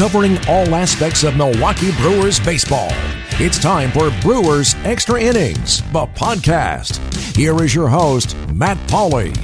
covering all aspects of Milwaukee Brewers baseball. It's time for Brewers Extra Innings, the podcast. Here is your host, Matt Pauley.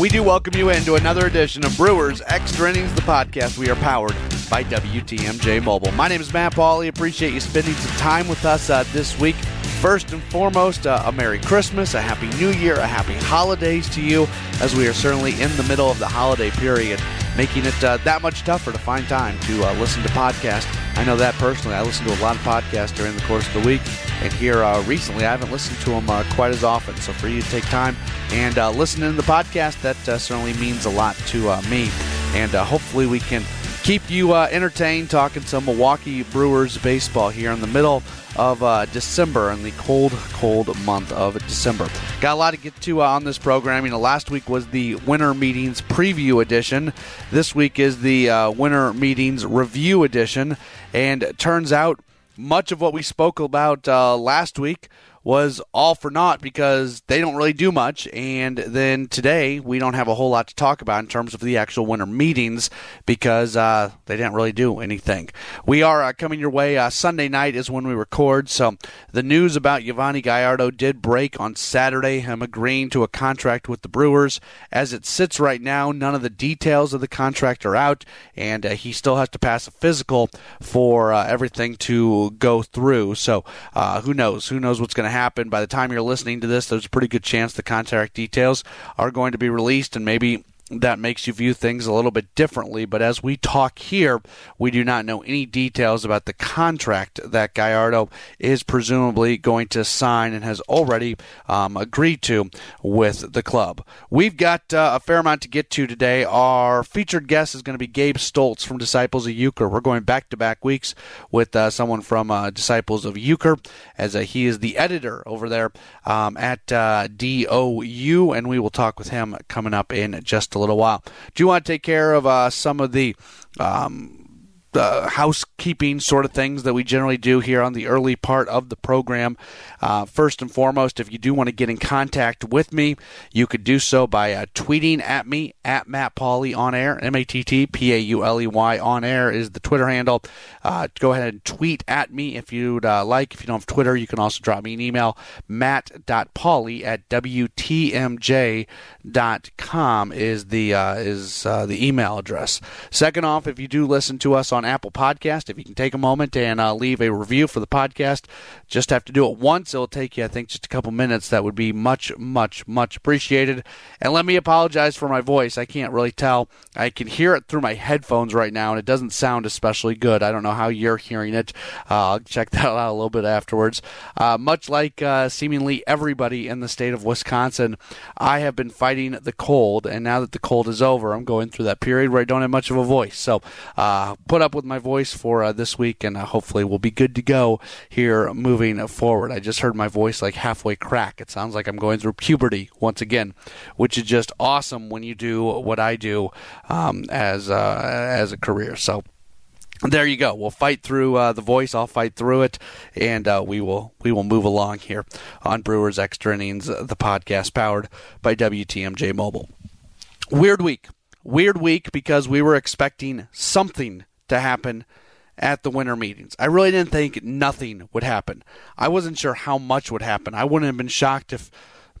We do welcome you into another edition of Brewers Extra Innings, the podcast. We are powered by WTMJ Mobile. My name is Matt Pauley. Appreciate you spending some time with us uh, this week. First and foremost, uh, a Merry Christmas, a Happy New Year, a Happy Holidays to you, as we are certainly in the middle of the holiday period, making it uh, that much tougher to find time to uh, listen to podcasts. I know that personally. I listen to a lot of podcasts during the course of the week, and here uh, recently I haven't listened to them uh, quite as often. So for you to take time and uh, listen to the podcast, that certainly means a lot to me. And hopefully we can keep you entertained talking some Milwaukee Brewers baseball here in the middle of uh, December in the cold, cold month of December. Got a lot to get to uh, on this program. You know, last week was the winter meetings preview edition. This week is the uh, winter meetings review edition, and turns out much of what we spoke about uh, last week was all for naught because they don't really do much. And then today, we don't have a whole lot to talk about in terms of the actual winter meetings because uh, they didn't really do anything. We are uh, coming your way. Uh, Sunday night is when we record. So the news about Yovani Gallardo did break on Saturday, him agreeing to a contract with the Brewers. As it sits right now, none of the details of the contract are out, and uh, he still has to pass a physical for uh, everything to go through. So uh, who knows? Who knows what's going to happen? happen. By the time you're listening to this, there's a pretty good chance the contract details are going to be released, and maybe that makes you view things a little bit differently. But as we talk here, we do not know any details about the contract that Gallardo is presumably going to sign and has already um, agreed to with the club. We've got uh, a fair amount to get to today. Our featured guest is going to be Gabe Stoltz from Disciples of Uecker. We're going back to back weeks with uh, someone from uh, Disciples of Uecker, as uh, he is the editor over there um, at uh, DOU, and we will talk with him coming up in just a a little while. Do you want to take care of uh, some of the um, the housekeeping sort of things that we generally do here on the early part of the program. Uh, first and foremost, if you do want to get in contact with me, you could do so by uh, tweeting at me at Matt Pauley on air. M A T T P A U L E Y on air is the Twitter handle. Uh, go ahead and tweet at me if you'd uh, like. If you don't have Twitter, you can also drop me an email, matt.pauley at WTMJ.com is the, uh, is, the email address. Second off, if you do listen to us on on Apple Podcast. If you can take a moment and uh, leave a review for the podcast, just have to do it once. It'll take you, I think, just a couple minutes. That would be much, much, much appreciated. And let me apologize for my voice. I can't really tell. I can hear it through my headphones right now, and it doesn't sound especially good. I don't know how you're hearing it. Uh, I'll check that out a little bit afterwards. Uh, much like uh, seemingly everybody in the state of Wisconsin, I have been fighting the cold, and now that the cold is over, I'm going through that period where I don't have much of a voice. So uh, put up up with my voice for uh, this week, and uh, hopefully we'll be good to go here moving forward. I just heard my voice like halfway crack. It sounds like I'm going through puberty once again, which is just awesome when you do what I do um, as uh, as a career. So there you go. We'll fight through uh, the voice. I'll fight through it, and uh, we will we will move along here on Brewers Extra Innings, the podcast powered by WTMJ Mobile. Weird week, weird week because we were expecting something to happen at the winter meetings. I really didn't think nothing would happen. I wasn't sure how much would happen. I wouldn't have been shocked if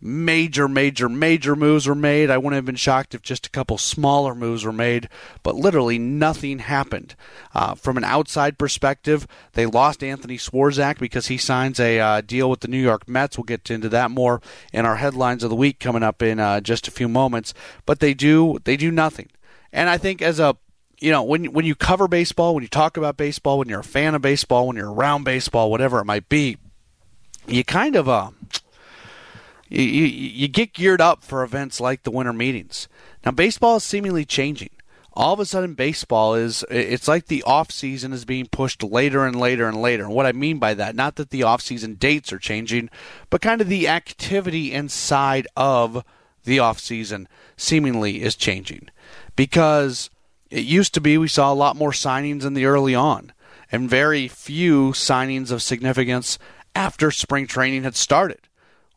major, major, major moves were made. I wouldn't have been shocked if just a couple smaller moves were made, but literally nothing happened. Uh, from an outside perspective, they lost Anthony Swarzak because he signs a uh, deal with the New York Mets. We'll get into that more in our headlines of the week coming up in uh, just a few moments. But they do they do nothing, and I think as a you know, when when you cover baseball, when you talk about baseball, when you're a fan of baseball, when you're around baseball, whatever it might be, you kind of uh, you, you, you get geared up for events like the winter meetings. Now, baseball is seemingly changing. All of a sudden, baseball is it's like the off season is being pushed later and later and later. And what I mean by that, not that the off season dates are changing, but kind of the activity inside of the off season seemingly is changing because it used to be we saw a lot more signings in the early on and very few signings of significance after spring training had started.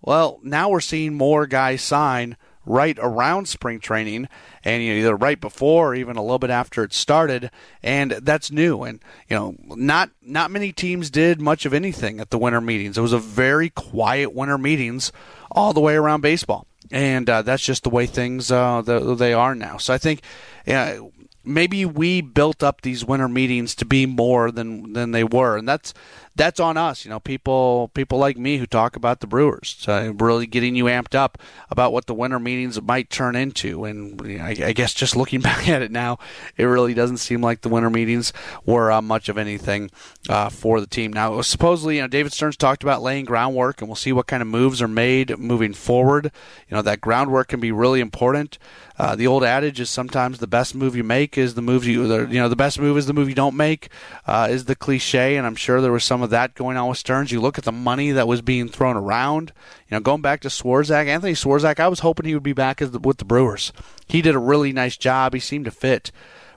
Well, now we're seeing more guys sign right around spring training and you know, either right before or even a little bit after it started and that's new. And you know not not many teams did much of anything at the winter meetings. It was a very quiet winter meetings all the way around baseball. And uh, that's just the way things uh, the, they are now. So i think uh, maybe we built up these winter meetings to be more than than they were and that's that's on us. You know, people people like me who talk about the Brewers, so really getting you amped up about what the winter meetings might turn into. And you know, I, I, guess just looking back at it now, it really doesn't seem like the winter meetings were uh, much of anything uh, for the team. Now, supposedly, you know, David Stearns talked about laying groundwork, and we'll see what kind of moves are made moving forward. You know, that groundwork can be really important. Uh, the old adage is sometimes the best move you make is the move you, you know, the best move is the move you don't make, uh, is the cliche, and I'm sure there was some of that going on with Stearns. You look at the money that was being thrown around. You know, going back to Swarzak, Anthony Swarzak, I was hoping he would be back the, with the Brewers. He did a really nice job. He seemed to fit.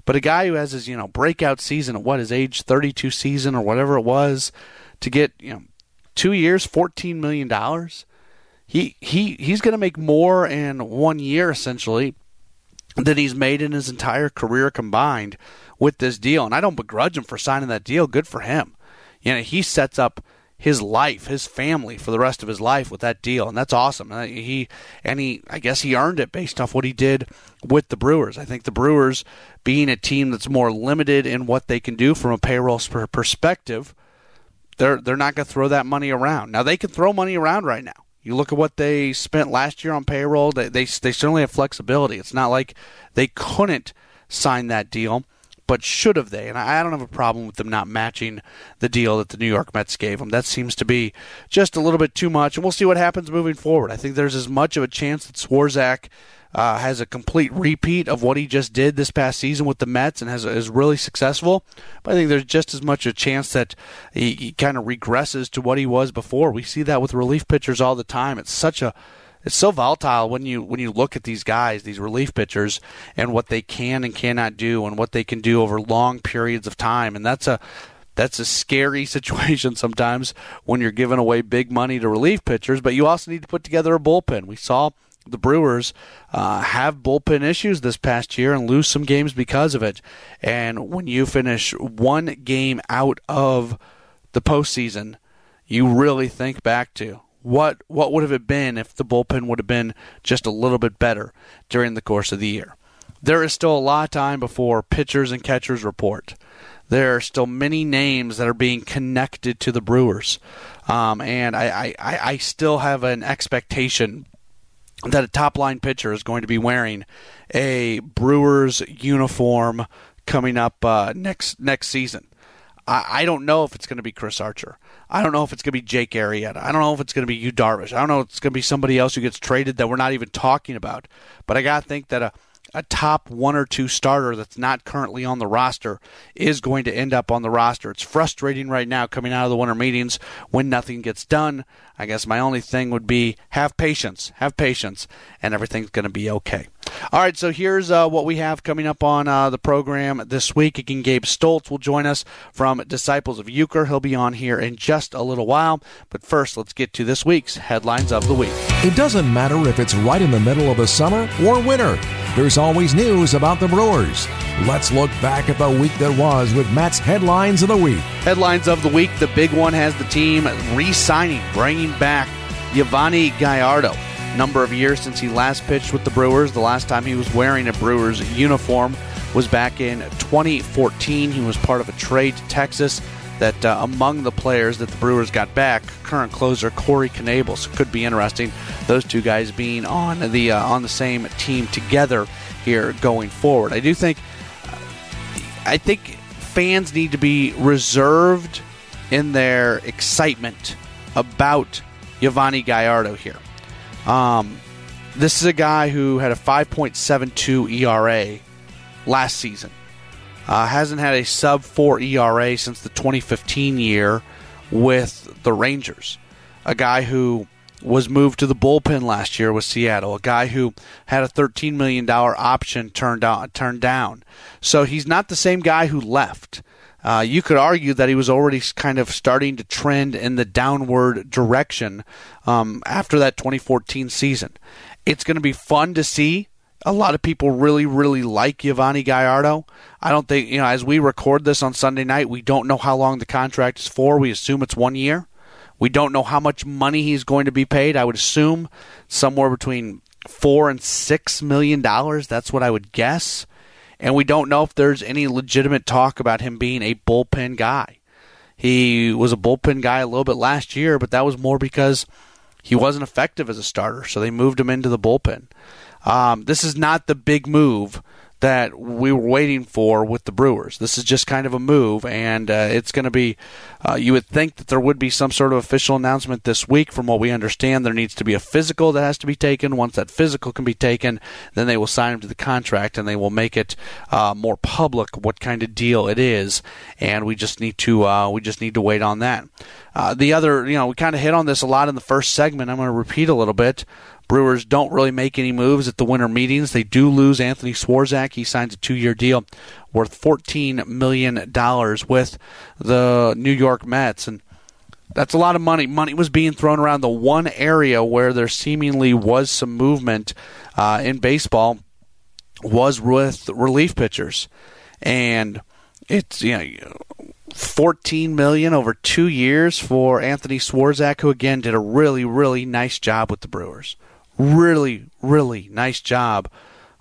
But a guy who has his, you know, breakout season at what his age 32 season or whatever it was, to get you know two years, 14 million dollars. He he he's going to make more in one year essentially that he's made in his entire career combined with this deal. And I don't begrudge him for signing that deal. Good for him. You know, he sets up his life, his family for the rest of his life with that deal, and that's awesome. Uh, he and he, I guess he earned it based off what he did with the Brewers. I think the Brewers, being a team that's more limited in what they can do from a payroll perspective, they're they're not going to throw that money around. Now they can throw money around right now. You look at what they spent last year on payroll. They, they, they certainly have flexibility. It's not like they couldn't sign that deal, but should have they? And I don't have a problem with them not matching the deal that the New York Mets gave them. That seems to be just a little bit too much, and we'll see what happens moving forward. I think there's as much of a chance that Swarzak uh, has a complete repeat of what he just did this past season with the Mets and has is really successful. But I think there's just as much a chance that he, he kind of regresses to what he was before. We see that with relief pitchers all the time. It's such a it's so volatile when you when you look at these guys, these relief pitchers, and what they can and cannot do, and what they can do over long periods of time. And that's a that's a scary situation sometimes when you're giving away big money to relief pitchers. But you also need to put together a bullpen. We saw the Brewers uh, have bullpen issues this past year and lose some games because of it. And when you finish one game out of the postseason, you really think back to what what would have it been if the bullpen would have been just a little bit better during the course of the year. There is still a lot of time before pitchers and catchers report. There are still many names that are being connected to the Brewers, um, and I, I, I still have an expectation that a top line pitcher is going to be wearing a Brewers uniform coming up uh, next next season. I, I don't know if it's going to be Chris Archer. I don't know if it's going to be Jake Arrieta. I don't know if it's going to be Yu Darvish. I don't know if it's going to be somebody else who gets traded that we're not even talking about. But I got to think that a a top one or two starter that's not currently on the roster is going to end up on the roster. It's frustrating right now coming out of the winter meetings when nothing gets done. I guess my only thing would be have patience, have patience, and everything's going to be okay. All right, so here's uh, what we have coming up on uh, the program this week. Again, Gabe Stoltz will join us from Disciples of Uecker. He'll be on here in just a little while. But first, let's get to this week's headlines of the week. It doesn't matter if it's right in the middle of the summer or winter. There's always news about the Brewers. Let's look back at the week that was with Matt's headlines of the week. Headlines of the week. The big one has the team re-signing, bringing back Yovani Gallardo number of years since he last pitched with the Brewers. The last time he was wearing a Brewers uniform was back in 2014. He was part of a trade to Texas that uh, among the players that the Brewers got back, current closer Corey Knebel. So could be interesting. Those two guys being on the uh, on the same team together here going forward. I do think uh, I think fans need to be reserved in their excitement about Yovani Gallardo here. Um, this is a guy who had a 5.72 ERA last season. Uh, hasn't had a sub 4 ERA since the 2015 year with the Rangers. A guy who was moved to the bullpen last year with Seattle. A guy who had a $13 million option turned, out, turned down. So he's not the same guy who left. uh, you could argue that he was already kind of starting to trend in the downward direction um, after that 2014 season. It's going to be fun to see. A lot of people really, really like Yovani Gallardo. I don't think, you know, as we record this on Sunday night, we don't know how long the contract is for. We assume it's one year. We don't know how much money he's going to be paid. I would assume somewhere between four and six million dollars. That's what I would guess and we don't know if there's any legitimate talk about him being a bullpen guy. He was a bullpen guy a little bit last year, but that was more because he wasn't effective as a starter, so they moved him into the bullpen. Um, this is not the big move that we were waiting for with the Brewers. This is just kind of a move, and uh, it's going to be. Uh, you would think that there would be some sort of official announcement this week. From what we understand, there needs to be a physical that has to be taken. Once that physical can be taken, then they will sign him to the contract, and they will make it uh, more public what kind of deal it is. And we just need to uh, we just need to wait on that. Uh, the other, you know, we kind of hit on this a lot in the first segment. I'm going to repeat a little bit. Brewers don't really make any moves at the winter meetings. They do lose Anthony Swarzak. He signs a two-year deal worth $14 million with the New York Mets. And that's a lot of money. Money was being thrown around the one area where there seemingly was some movement uh, in baseball was with relief pitchers. And it's, you know, 14 million over two years for Anthony Swarzak, who again did a really, really nice job with the Brewers really, really nice job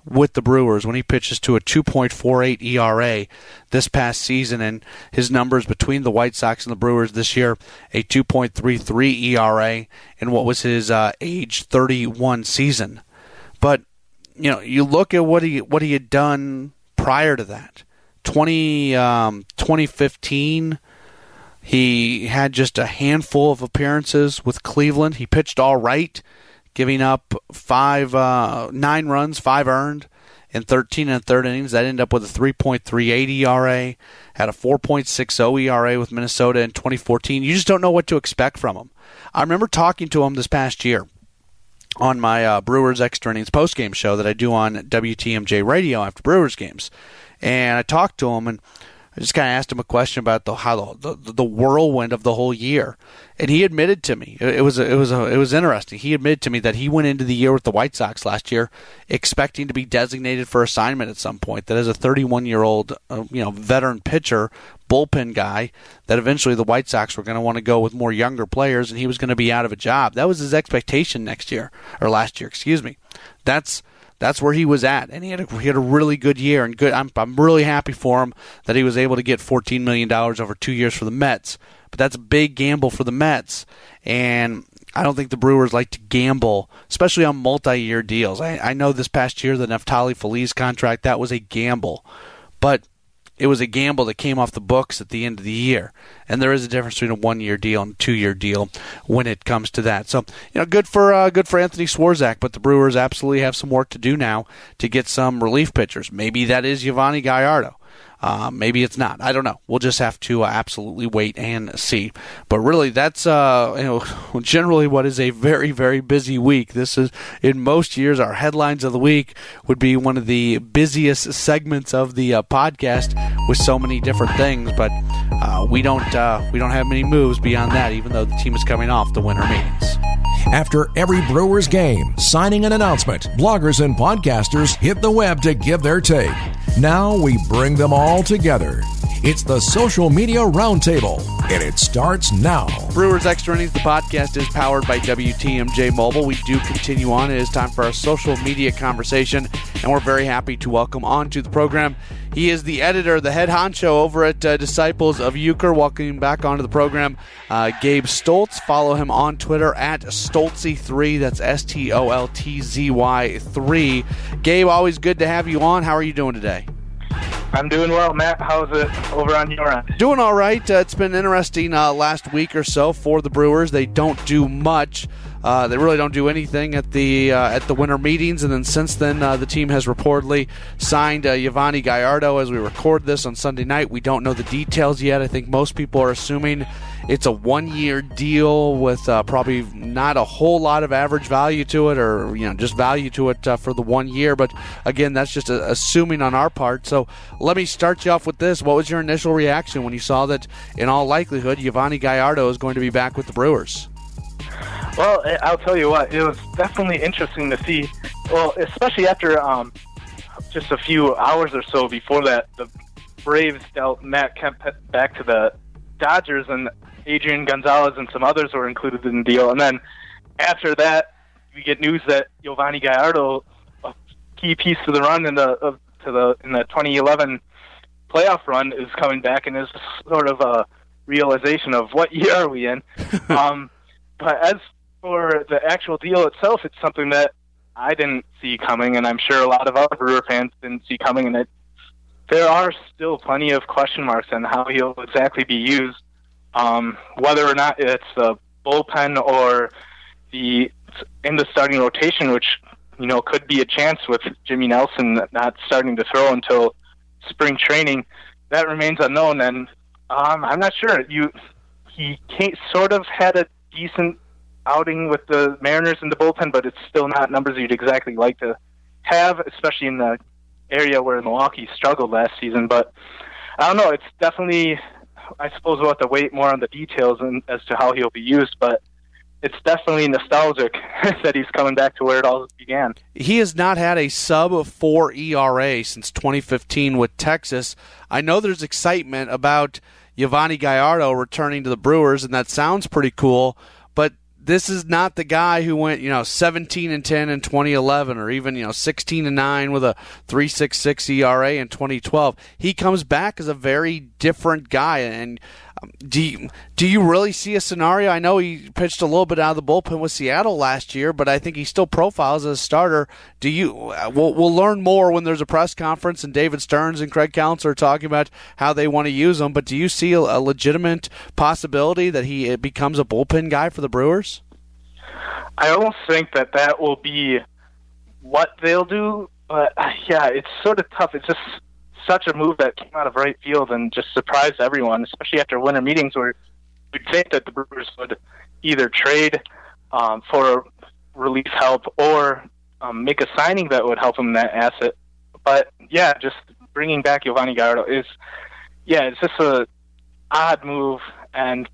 with the Brewers when he pitches to a 2.48 ERA this past season, and his numbers between the White Sox and the Brewers this year a 2.33 ERA in what was his uh, age 31 season. But you know, you look at what he what he had done prior to that. 20, um, 2015, he had just a handful of appearances with Cleveland. He pitched all right giving up five, uh, nine runs, five earned in 13 and third innings. That ended up with a 3.38 ERA, had a 4.60 ERA with Minnesota in 2014. You just don't know what to expect from him. I remember talking to him this past year on my uh, Brewers extra innings post game show that I do on WTMJ radio after Brewers games, and I talked to him and I just kind of asked him a question about the how the, the, the whirlwind of the whole year, and he admitted to me it, it was a, it was a, it was interesting. He admitted to me that he went into the year with the White Sox last year expecting to be designated for assignment at some point. That as a 31 year old uh, you know veteran pitcher, bullpen guy, that eventually the White Sox were going to want to go with more younger players, and he was going to be out of a job. That was his expectation next year or last year, excuse me. That's that's where he was at, and he had a, he had a really good year and good. I'm I'm really happy for him that he was able to get 14 million dollars over two years for the Mets. But that's a big gamble for the Mets, and I don't think the Brewers like to gamble, especially on multi-year deals. I, I know this past year the Neftali Feliz contract that was a gamble, but it was a gamble that came off the books at the end of the year. And there is a difference between a one-year deal and a two-year deal when it comes to that. So, you know, good for uh, good for Anthony Swarzak, but the Brewers absolutely have some work to do now to get some relief pitchers. Maybe that is Yovani Gallardo. Uh, maybe it's not. I don't know. We'll just have to uh, absolutely wait and see. But really, that's uh, you know generally what is a very very busy week. This is in most years our headlines of the week would be one of the busiest segments of the uh, podcast with so many different things. But uh, we don't uh, we don't have many moves beyond that. Even though the team is coming off the winter meetings. After every Brewers game, signing an announcement, bloggers and podcasters hit the web to give their take. Now we bring them all together. It's the Social Media Roundtable, and it starts now. Brewers Extra Innings, the podcast, is powered by WTMJ Mobile. We do continue on. It is time for our social media conversation, and we're very happy to welcome on to the program. He is the editor, the head honcho over at uh, Disciples of Uecker. Welcoming back onto the program, uh, Gabe Stoltz. Follow him on Twitter at Stoltzy3. That's S T O L T Z Y 3. Gabe, always good to have you on. How are you doing today? I'm doing well, Matt. How's it over on your end? Doing all right. Uh, it's been interesting uh, last week or so for the Brewers. They don't do much. Uh, they really don't do anything at the uh, at the winter meetings, and then since then, uh, the team has reportedly signed uh, Gallardo as we record this on Sunday night. We don't know the details yet. I think most people are assuming it's a one-year deal with uh, probably not a whole lot of average value to it, or you know, just value to it uh, for the one year. But again, that's just assuming on our part. So let me start you off with this. What was your initial reaction when you saw that, in all likelihood, Yovani Gallardo is going to be back with the Brewers? Well, I'll tell you what, it was definitely interesting to see. Well, especially after um, just a few hours or so before that, the Braves dealt Matt Kemp back to the Dodgers, and Adrian Gonzalez and some others were included in the deal. And then after that, we get news that Yovani Gallardo, a key piece to the run in the uh, to the in the 2011 playoff run, is coming back, and is sort of a realization of what year are we in. um, but as for the actual deal itself, it's something that I didn't see coming, and I'm sure a lot of other Brewer fans didn't see coming. And it, there are still plenty of question marks on how he'll exactly be used, um, whether or not it's the bullpen or the in the starting rotation, which you know could be a chance with Jimmy Nelson not starting to throw until spring training. That remains unknown, and um, I'm not sure. You he sort of had a decent outing with the Mariners in the bullpen, but it's still not numbers you'd exactly like to have, especially in the area where Milwaukee struggled last season. But I don't know. It's definitely, I suppose, we'll have to wait more on the details and, as to how he'll be used. But it's definitely nostalgic that he's coming back to where it all began. He has not had a sub four ERA since 2015 with Texas. I know there's excitement about Yovani Gallardo returning to the Brewers, and that sounds pretty cool. But this is not the guy who went, you know, 17 and 10 in 2011 or even, you know, 16 and 9 with a 3.66 ERA in 2012. He comes back as a very different guy and do you, do you really see a scenario? I know he pitched a little bit out of the bullpen with Seattle last year, but I think he still profiles as a starter. Do you? Uh, we'll, we'll learn more when there's a press conference and David Stearns and Craig Counsell are talking about how they want to use him. But do you see a, a legitimate possibility that he uh, becomes a bullpen guy for the Brewers? I almost think that that will be what they'll do. But uh, yeah, it's sort of tough. It's just such a move that came out of right field and just surprised everyone, especially after winter meetings where we'd think that the Brewers would either trade um, for relief help or um, make a signing that would help him that asset. But yeah, just bringing back Yovani Gallardo is, yeah, it's just a odd move, and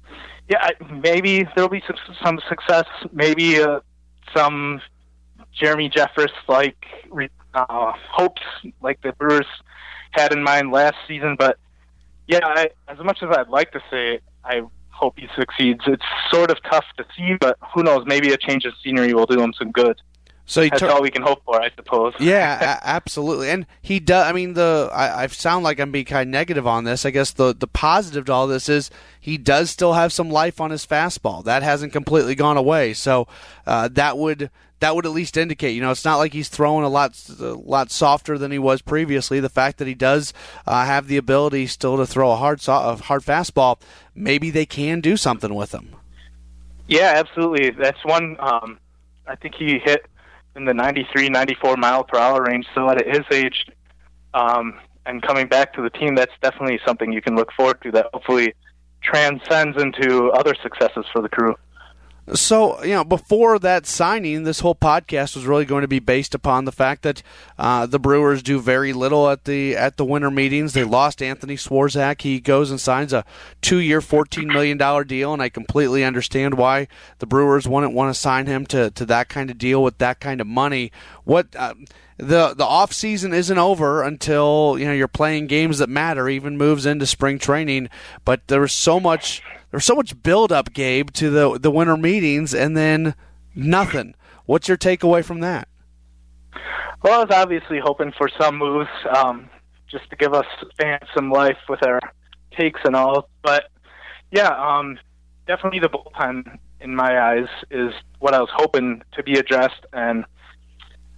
yeah, maybe there'll be some, some success, maybe uh, some Jeremy Jeffress like uh, hopes, like the Brewers had in mind last season. But yeah, I, as much as I'd like to say I hope he succeeds, it's sort of tough to see. But who knows? Maybe a change of scenery will do him some good. So that's all we can hope for, I suppose. yeah, a- absolutely. And he does. I mean, the I, I sound like I'm being kind of negative on this. I guess the the positive to all this is he does still have some life on his fastball. That hasn't completely gone away. So uh, that would that would at least indicate, you know, it's not like he's throwing a lot, a lot softer than he was previously. The fact that he does uh, have the ability still to throw a hard, a hard fastball, maybe they can do something with him. Yeah, absolutely. That's one. Um, I think he hit in the 93, 94 mile per hour range. So at his age, um, and coming back to the team, that's definitely something you can look forward to. That hopefully transcends into other successes for the crew. So, you know, before that signing, this whole podcast was really going to be based upon the fact that uh, the Brewers do very little at the at the winter meetings. They lost Anthony Swarzak. He goes and signs a two-year, fourteen million dollar deal, and I completely understand why the Brewers wouldn't want to sign him to, to that kind of deal with that kind of money. What uh, the the off season isn't over until you know you're playing games that matter. Even moves into spring training, but there's so much there's so much build up, Gabe, to the the winter meetings, and then nothing. What's your takeaway from that? Well, I was obviously hoping for some moves, um, just to give us fans some life with our takes and all. But yeah, um, definitely the bullpen, in my eyes, is what I was hoping to be addressed. And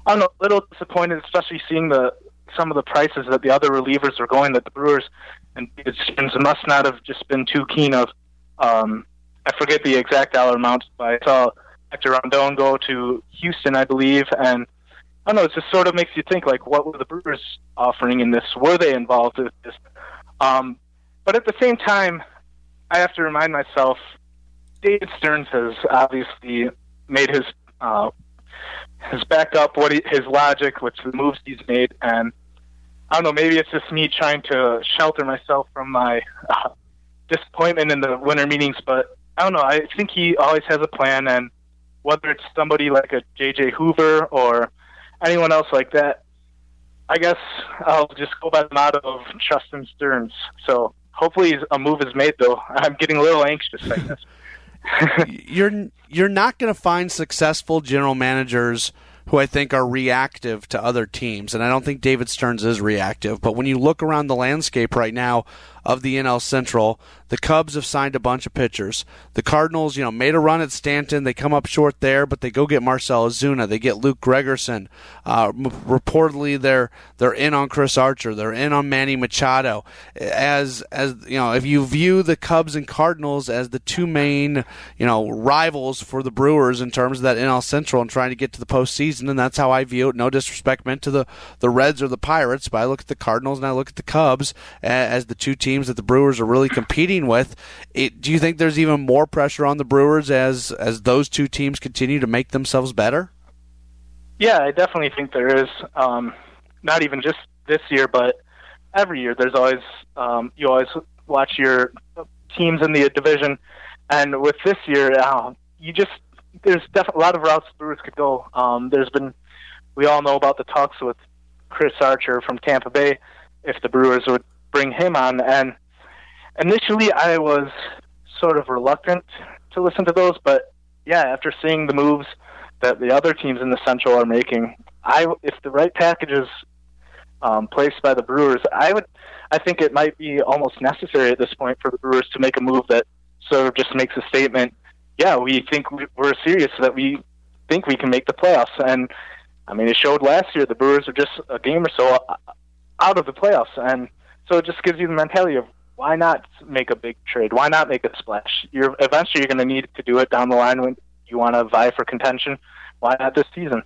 I'm a little disappointed, especially seeing the some of the prices that the other relievers are going. That the Brewers and Stearns must not have just been too keen of um, I forget the exact dollar amount, but I saw Hector Rondon go to Houston, I believe, and I don't know. It just sort of makes you think, like, what were the Brewers offering in this? Were they involved with this? Um, but at the same time, I have to remind myself, David Stearns has obviously made his uh, has backed up what he, his logic with the moves he's made, and I don't know. Maybe it's just me trying to shelter myself from my uh, disappointment in the winter meetings, but I don't know. I think he always has a plan, and whether it's somebody like a J.J. Hoover or anyone else like that, I guess I'll just go by the motto of Justin Stearns. So hopefully a move is made, though. I'm getting a little anxious, I guess. you're you're not going to find successful general managers who I think are reactive to other teams, and I don't think David Stearns is reactive. But when you look around the landscape right now of the NL Central, the Cubs have signed a bunch of pitchers. The Cardinals, you know, made a run at Stanton. They come up short there, but they go get Marcell Ozuna. They get Luke Gregerson. Uh, reportedly, they're they're in on Chris Archer. They're in on Manny Machado. As as you know, if you view the Cubs and Cardinals as the two main you know rivals for the Brewers in terms of that NL Central and trying to get to the postseason, and that's how I view it. No disrespect meant to the the Reds or the Pirates, but I look at the Cardinals and I look at the Cubs as the two teams that the Brewers are really competing competing with. It, do you think there's even more pressure on the Brewers as as those two teams continue to make themselves better? Yeah, I definitely think there is. Um, not even just this year, but every year. There's always um, you always watch your teams in the division, and with this year, uh, you just there's definitely a lot of routes the Brewers could go. Um, there's been we all know about the talks with Chris Archer from Tampa Bay, if the Brewers would bring him on, and initially I was sort of reluctant to listen to those, but yeah, after seeing the moves that the other teams in the Central are making, I if the right package is um, placed by the Brewers, I would I think it might be almost necessary at this point for the Brewers to make a move that sort of just makes a statement. Yeah, we think we're serious that we think we can make the playoffs, and I mean it showed last year. The Brewers are just a game or so out of the playoffs, and so it just gives you the mentality of why not make a big trade? Why not make a splash? You're eventually you're going to need to do it down the line when you want to vie for contention. Why not this season?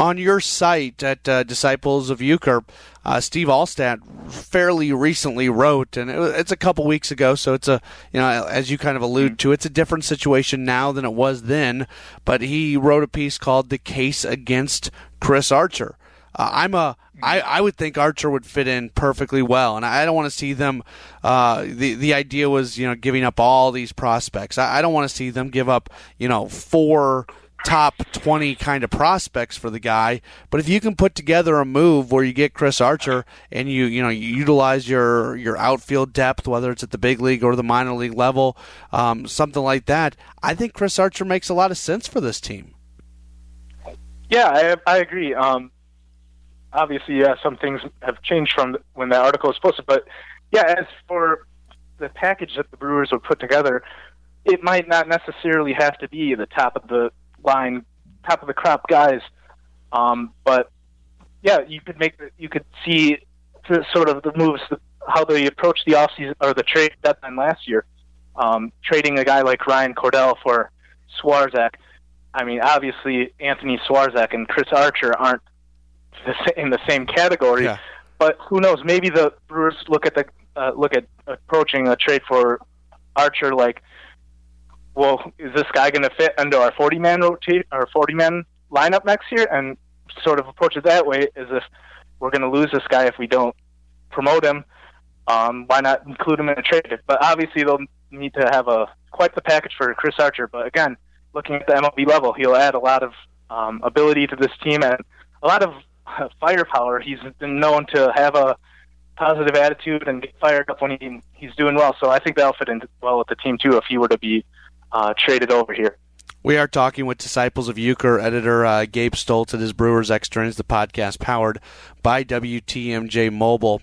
On your site at uh, Disciples of Uecker, uh, Steve Alstat fairly recently wrote, and it, it's a couple weeks ago, so it's a you know as you kind of allude mm-hmm. to, it's a different situation now than it was then. But he wrote a piece called "The Case Against Chris Archer." Uh, I'm a I, I would think Archer would fit in perfectly well, and I don't want to see them. Uh, the the idea was you know giving up all these prospects. I, I don't want to see them give up you know four top 20 kind of prospects for the guy but if you can put together a move where you get Chris Archer and you you know you utilize your your outfield depth whether it's at the big league or the minor league level um, something like that I think Chris Archer makes a lot of sense for this team yeah I, I agree um, obviously, yeah, some things have changed from when that article was posted. But yeah, as for the package that the Brewers would put together, it might not necessarily have to be the top of the line, top of the crop guys. Um, but yeah, you could make the, you could see the sort of the moves, how they approached the offseason or the trade deadline last year, um, trading a guy like Ryan Cordell for Swarzak. I mean, obviously Anthony Swarzak and Chris Archer aren't in the same category. Yeah. But who knows? Maybe the Brewers look at the uh, look at approaching a trade for Archer like, well, is this guy going to fit under our forty man rotate or forty man lineup next year? And sort of approach it that way, as if we're going to lose this guy if we don't promote him. Um, why not include him in a trade? But obviously, they'll need to have a quite the package for Chris Archer. But again, looking at the MLB level, he'll add a lot of um, ability to this team and a lot of firepower. He's been known to have a positive attitude and get fired up when he, he's doing well. So I think that'll fit in well with the team too if he were to be uh, traded over here. We are talking with Disciples of Uecker editor uh, Gabe Stoltz at his Brewers Extra the podcast powered by WTMJ Mobile.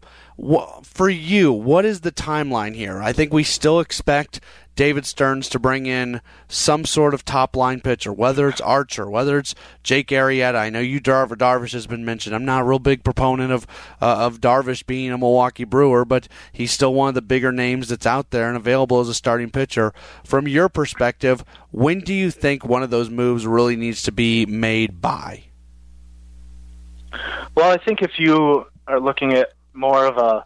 For you, what is the timeline here? I think we still expect David Stearns to bring in some sort of top line pitcher, whether it's Archer, whether it's Jake Arrieta. I know you Dar- Darvish has been mentioned. I'm not a real big proponent of uh, of Darvish being a Milwaukee Brewer, but he's still one of the bigger names that's out there and available as a starting pitcher. From your perspective, when do you think one of those moves really needs to be made by? Well, I think if you are looking at more of a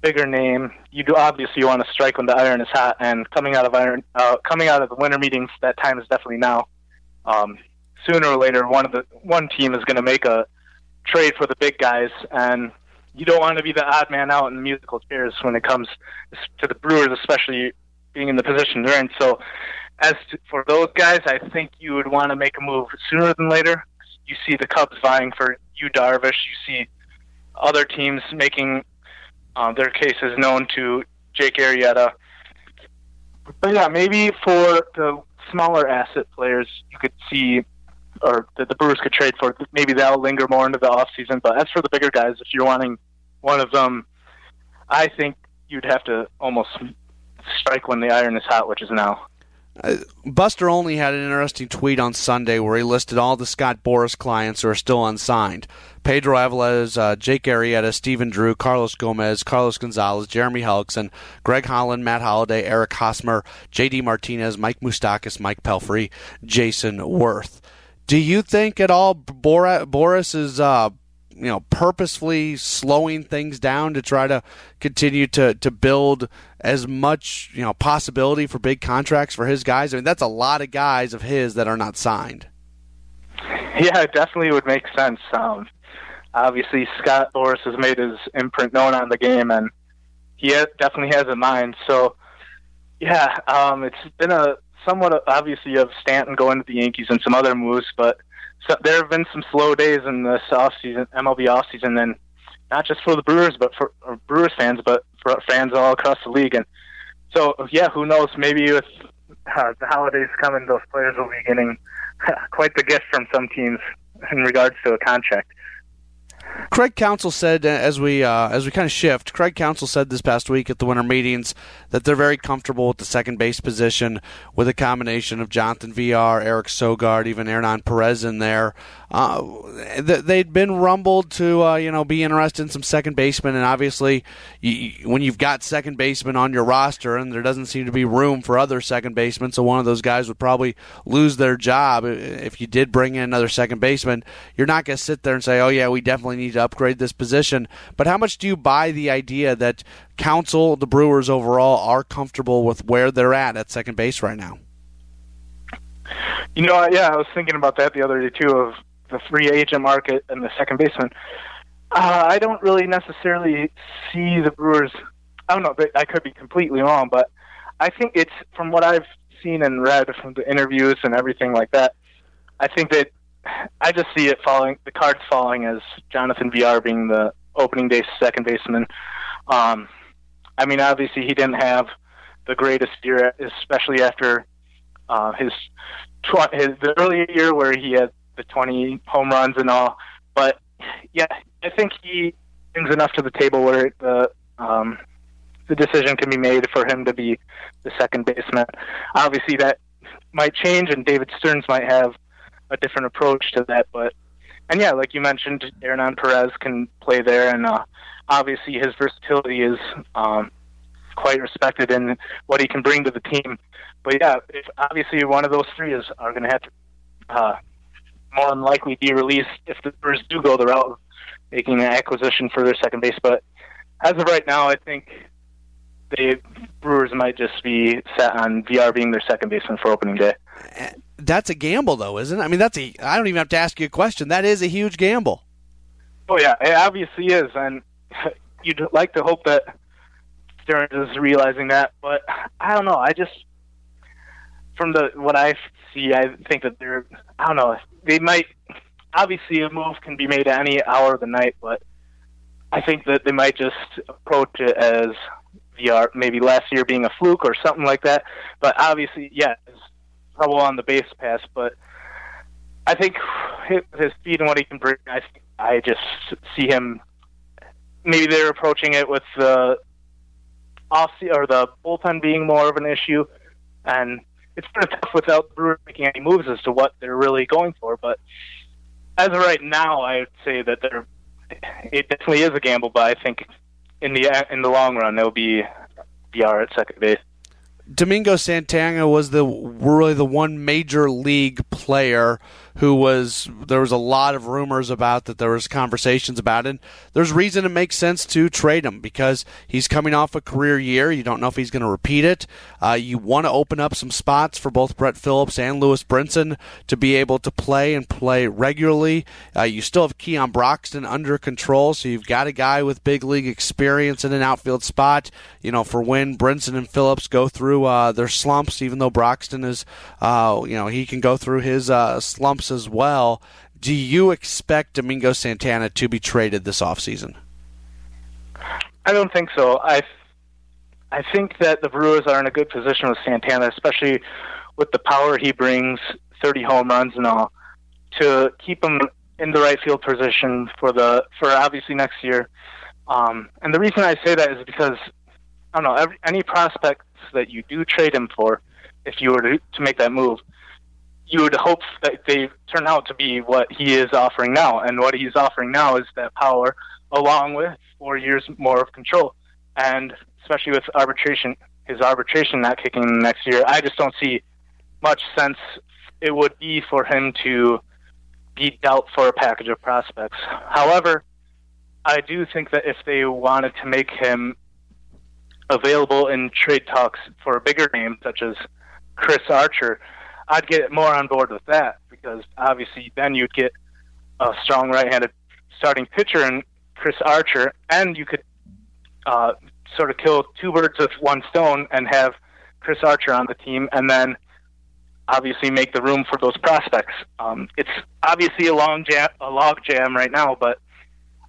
bigger name, you do obviously want to strike when the iron is hot. And coming out of iron, uh, coming out of the winter meetings, that time is definitely now. Um, sooner or later, one of the one team is going to make a trade for the big guys, and you don't want to be the odd man out in the musical chairs when it comes to the Brewers, especially being in the position they're in. So, as to, for those guys, I think you would want to make a move sooner than later. You see the Cubs vying for Yu Darvish. You see other teams making uh, their is known to Jake Arrieta. But yeah, maybe for the smaller asset players, you could see, or that the Brewers could trade for. Maybe that'll linger more into the off season. But as for the bigger guys, if you're wanting one of them, I think you'd have to almost strike when the iron is hot, which is now. Uh, Buster Olney had an interesting tweet on Sunday where he listed all the Scott Boras clients who are still unsigned. Pedro Alvarez, uh, Jake Arrieta, Stephen Drew, Carlos Gomez, Carlos Gonzalez, Jeremy Hellickson, Greg Holland, Matt Holliday, Eric Hosmer, J.D. Martinez, Mike Moustakas, Mike Pelfrey, Jayson Werth. Do you think at all Boras is uh, you know purposefully slowing things down to try to continue to to build as much you know possibility for big contracts for his guys. I mean, that's a lot of guys of his that are not signed. Yeah, it definitely would make sense. Um, obviously, Scott Boras has made his imprint known on the game, and he definitely has a mind. So, yeah, um, it's been a somewhat obviously of Stanton going to the Yankees and some other moves, but so there have been some slow days in this off season, MLB off season, and not just for the Brewers, but for Brewers fans, but for fans all across the league. And so, yeah, who knows? Maybe with uh, the holidays coming, those players will be getting quite the gift from some teams in regards to a contract. Craig Counsell said, uh, as we uh, as we kind of shift, Craig Counsell said this past week at the winter meetings that they're very comfortable with the second base position with a combination of Jonathan Villar, Eric Sogard, even Hernan Perez in there. Uh, they'd been rumbled to uh, you know be interested in some second basemen, and obviously you, when you've got second baseman on your roster and there doesn't seem to be room for other second basemen, so one of those guys would probably lose their job if you did bring in another second baseman. You're not going to sit there and say, "Oh yeah, we definitely need to upgrade this position." But how much do you buy the idea that Counsell, the Brewers overall, are comfortable with where they're at at second base right now? You know, yeah, I was thinking about that the other day too. Of the free agent market and the second baseman. Uh, I don't really necessarily see the Brewers. I don't know. but I could be completely wrong, but I think it's from what I've seen and read from the interviews and everything like that. I think that I just see it falling. The cards falling as Jonathan Villar being the opening day second baseman. Um, I mean, obviously he didn't have the greatest year, especially after uh, his tw- his the early year where he had the 20 home runs and all. But yeah, I think he brings enough to the table where the um, the decision can be made for him to be the second baseman. Obviously, that might change, and David Stearns might have a different approach to that. But and yeah, like you mentioned, Hernan Perez can play there, and uh, obviously his versatility is um, quite respected in what he can bring to the team. But yeah, if obviously one of those three is are going to have to uh, more than likely be released if the Brewers do go the route of making an acquisition for their second base. But as of right now, I think the Brewers might just be set on VR being their second baseman for opening day. That's a gamble, though, isn't it? I mean, that's a. I don't even have to ask you a question. That is a huge gamble. Oh yeah, it obviously is, and you'd like to hope that Stearns is realizing that, but I don't know. I just from the what I see, I think that they're I don't know they might obviously a move can be made at any hour of the night, but I think that they might just approach it as Villar maybe last year being a fluke or something like that. But obviously, yeah, trouble on the base pass, but I think his speed and what he can bring, I I just see him. Maybe they're approaching it with the off or the bullpen being more of an issue, and it's kind of tough without Brewers making any moves as to what they're really going for. But as of right now, I would say that they're it definitely is a gamble. But I think in the in the long run, they'll be Villar at second base. Domingo Santana was the really the one major league player who was there was a lot of rumors about that there was conversations about it. There's reason it makes sense to trade him because he's coming off a career year. You don't know if he's going to repeat it. Uh, you want to open up some spots for both Brett Phillips and Lewis Brinson to be able to play and play regularly. Uh, you still have Keon Broxton under control, so you've got a guy with big league experience in an outfield spot. You know, for when Brinson and Phillips go through uh, their slumps, even though Broxton is, uh, you know, he can go through his uh, as well. Do you expect Domingo Santana to be traded this offseason? I don't think so. I I think that the Brewers are in a good position with Santana, especially with the power he brings, 30 home runs and all, to keep him in the right field position for the for obviously next year. Um, and the reason I say that is because I don't know every, any prospects that you do trade him for, if you were to, to make that move, you would hope that they turn out to be what he is offering now. And what he's offering now is that power, along with four years more of control. And especially with arbitration, his arbitration not kicking in next year, I just don't see much sense it would be for him to be dealt for a package of prospects. However, I do think that if they wanted to make him available in trade talks for a bigger name such as Chris Archer, I'd get more on board with that because obviously then you'd get a strong right-handed starting pitcher in Chris Archer, and you could uh, sort of kill two birds with one stone and have Chris Archer on the team, and then obviously make the room for those prospects. Um, it's obviously a long jam, a log jam right now, but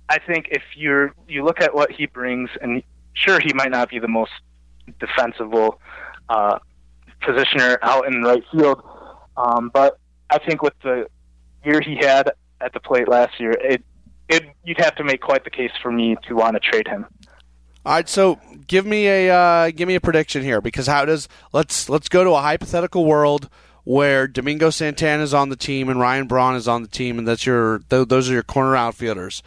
I think if you're you look at what he brings, and sure he might not be the most defensible uh, positioner out in right field, um, but I think with the year he had at the plate last year, it it you'd have to make quite the case for me to want to trade him. All right, so give me a uh, give me a prediction here because how does let's let's go to a hypothetical world where Domingo Santana is on the team and Ryan Braun is on the team, and that's your th- those are your corner outfielders.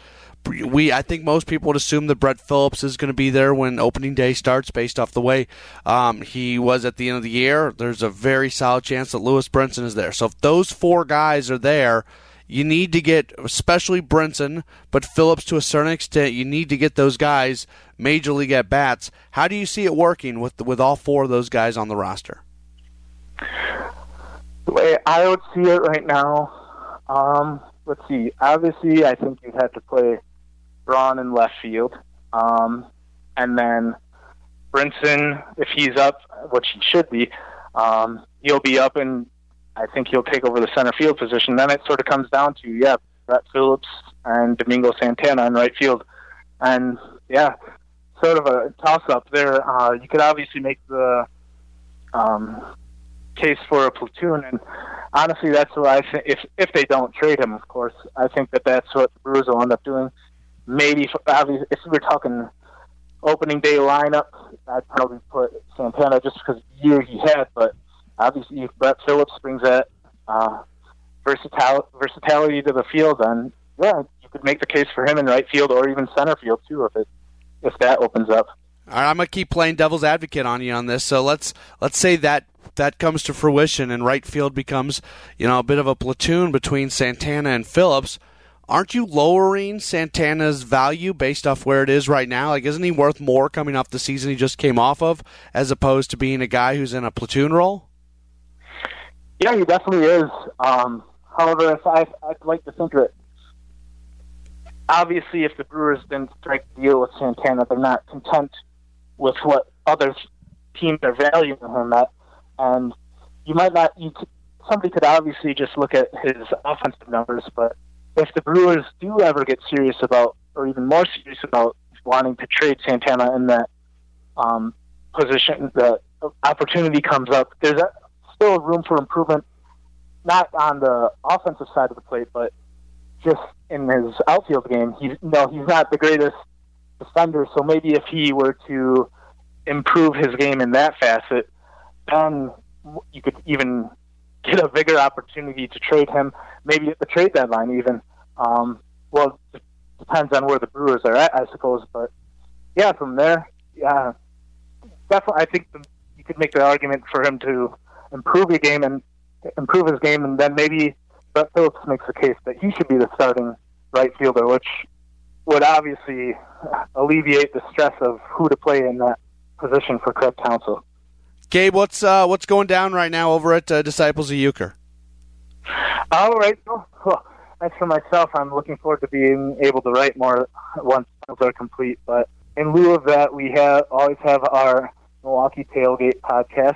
We I think most people would assume that Brett Phillips is going to be there when opening day starts, based off the way um, he was at the end of the year. There's a very solid chance that Lewis Brinson is there. So if those four guys are there, you need to get, especially Brinson, but Phillips to a certain extent, you need to get those guys major league at bats. How do you see it working with with all four of those guys on the roster? The way I would see it right now, um, let's see. Obviously, I think you'd have to play Braun in left field, um, and then Brinson, if he's up, which he should be, um, he'll be up, and I think he'll take over the center field position. Then it sort of comes down to yeah, Brett Phillips and Domingo Santana in right field, and yeah, sort of a toss up there. Uh, you could obviously make the um, case for a platoon, and honestly, that's what I think. If if they don't trade him, of course, I think that that's what the Brewers will end up doing. Maybe if we're talking opening day lineup, I'd probably put Santana just because the year he had. But obviously, if Brett Phillips brings that uh, versatility versatility to the field, then yeah, you could make the case for him in right field or even center field too, if it if that opens up. All right, I'm gonna keep playing devil's advocate on you on this. So let's let's say that that comes to fruition and right field becomes you know a bit of a platoon between Santana and Phillips. Aren't you lowering Santana's value based off where it is right now? Like, isn't he worth more coming off the season he just came off of, as opposed to being a guy who's in a platoon role? Yeah, he definitely is. Um, however, I, I'd like to think that obviously, if the Brewers didn't strike a deal with Santana, they're not content with what other teams are valuing him at, and you might not. You could, somebody could obviously just look at his offensive numbers, but if the Brewers do ever get serious about, or even more serious about wanting to trade Santana in that um, position, the opportunity comes up. There's a, still room for improvement, not on the offensive side of the plate, but just in his outfield game. He's no, he's not the greatest defender. So maybe if he were to improve his game in that facet, then you could even get a bigger opportunity to trade him, maybe at the trade deadline even. Um, well, it depends on where the Brewers are at, I suppose. But yeah, from there, yeah, definitely, I think the, you could make the argument for him to improve his game and improve his game, and then maybe Brett Phillips makes the case that he should be the starting right fielder, which would obviously alleviate the stress of who to play in that position for Craig Counsell. Gabe, what's uh, what's going down right now over at uh, Disciples of Uecker? All right. Well, as for myself, I'm looking forward to being able to write more once finals are complete. But in lieu of that, we have always have our Milwaukee Tailgate podcast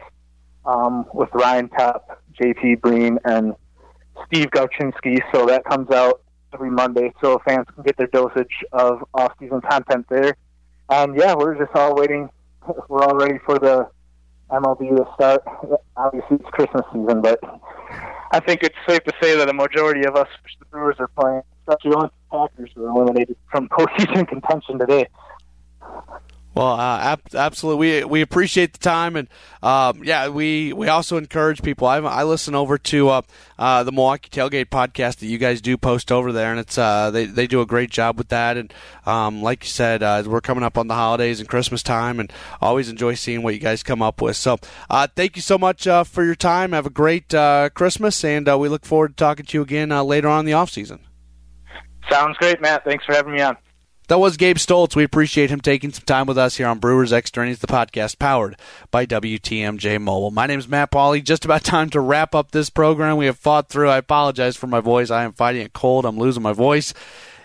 um, with Ryan Top, JP Breen, and Steve Garchinsky. So that comes out every Monday, so fans can get their dosage of off-season content there. And yeah, we're just all waiting. We're all ready for the MLB to start. Obviously, it's Christmas season, but I think it's safe to say that a majority of us, the Brewers, are playing. Especially on Packers, were eliminated from postseason contention today. Well, uh, ab- absolutely. We we appreciate the time, and um, yeah, we, we also encourage people. I, I listen over to uh, uh, the Milwaukee Tailgate podcast that you guys do post over there, and it's uh, they they do a great job with that. And um, like you said, uh, we're coming up on the holidays and Christmas time, and always enjoy seeing what you guys come up with. So, uh, thank you so much for your time. Have a great Christmas, and we look forward to talking to you again later on in the off season. Sounds great, Matt. Thanks for having me on. That was Gabe Stoltz. We appreciate him taking some time with us here on Brewers Extra Innings, the podcast powered by WTMJ Mobile. My name is Matt Pauley. Just about time to wrap up this program. We have fought through. I apologize for my voice. I am fighting a cold. I'm losing my voice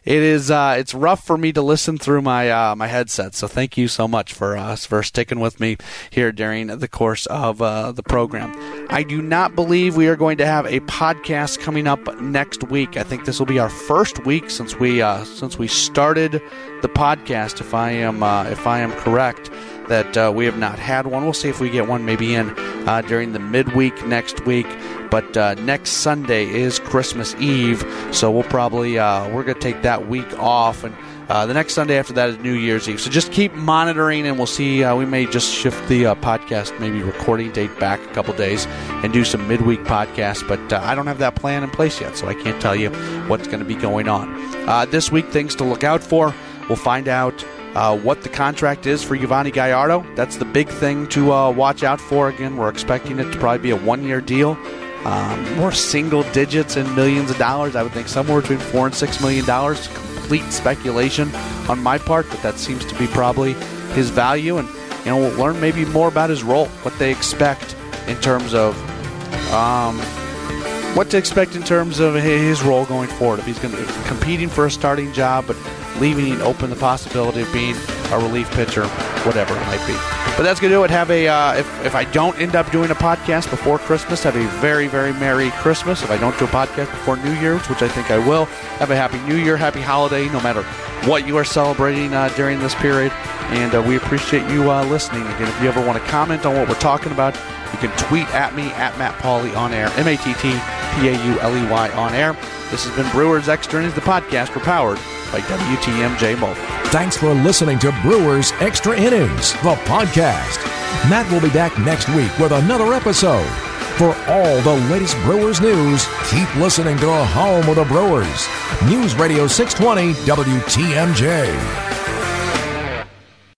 it is uh, it's rough for me to listen through my uh, my headset. So thank you so much for uh, for sticking with me here during the course of uh, the program. I do not believe we are going to have a podcast coming up next week. I think this will be our first week since we uh, since we started the podcast. If I am uh, if I am correct that uh, we have not had one. We'll see if we get one maybe in uh, during the midweek next week. But uh, next Sunday is Christmas Eve, so we'll probably uh, we're gonna take that week off, and uh, the next Sunday after that is New Year's Eve. So just keep monitoring, and we'll see. Uh, we may just shift the podcast, maybe recording date back a couple days, and do some midweek podcasts. But I don't have that plan in place yet, so I can't tell you what's going to be going on this week. Things to look out for. We'll find out uh, what the contract is for Yovani Gallardo. That's the big thing to uh, watch out for. Again, we're expecting it to probably be a one year deal. Um, more single digits in millions of dollars. I would think somewhere between four and six million dollars. Complete speculation on my part, but that seems to be probably his value. And you know, we'll learn maybe more about his role, what they expect in terms of um, what to expect in terms of his role going forward. If he's going to be competing for a starting job, but leaving open the possibility of being a relief pitcher, whatever it might be. But that's going to do it. Have a uh, if if I don't end up doing a podcast before Christmas, have a very very merry Christmas. If I don't do a podcast before New Year's, which I think I will, have a happy New Year, happy holiday, no matter what you are celebrating uh, during this period. And uh, we appreciate you uh, listening. Again, if you ever want to comment on what we're talking about, you can tweet at me at Matt Pauley on air, M A T T P A U L E Y on air. This has been Brewers Extra Innings, the podcast. We're powered by WTMJ Mobile. Thanks for listening to Brewers Extra Innings, the podcast. Matt will be back next week with another episode. For all the latest Brewers news, keep listening to Home of the Brewers. News Radio 620 WTMJ.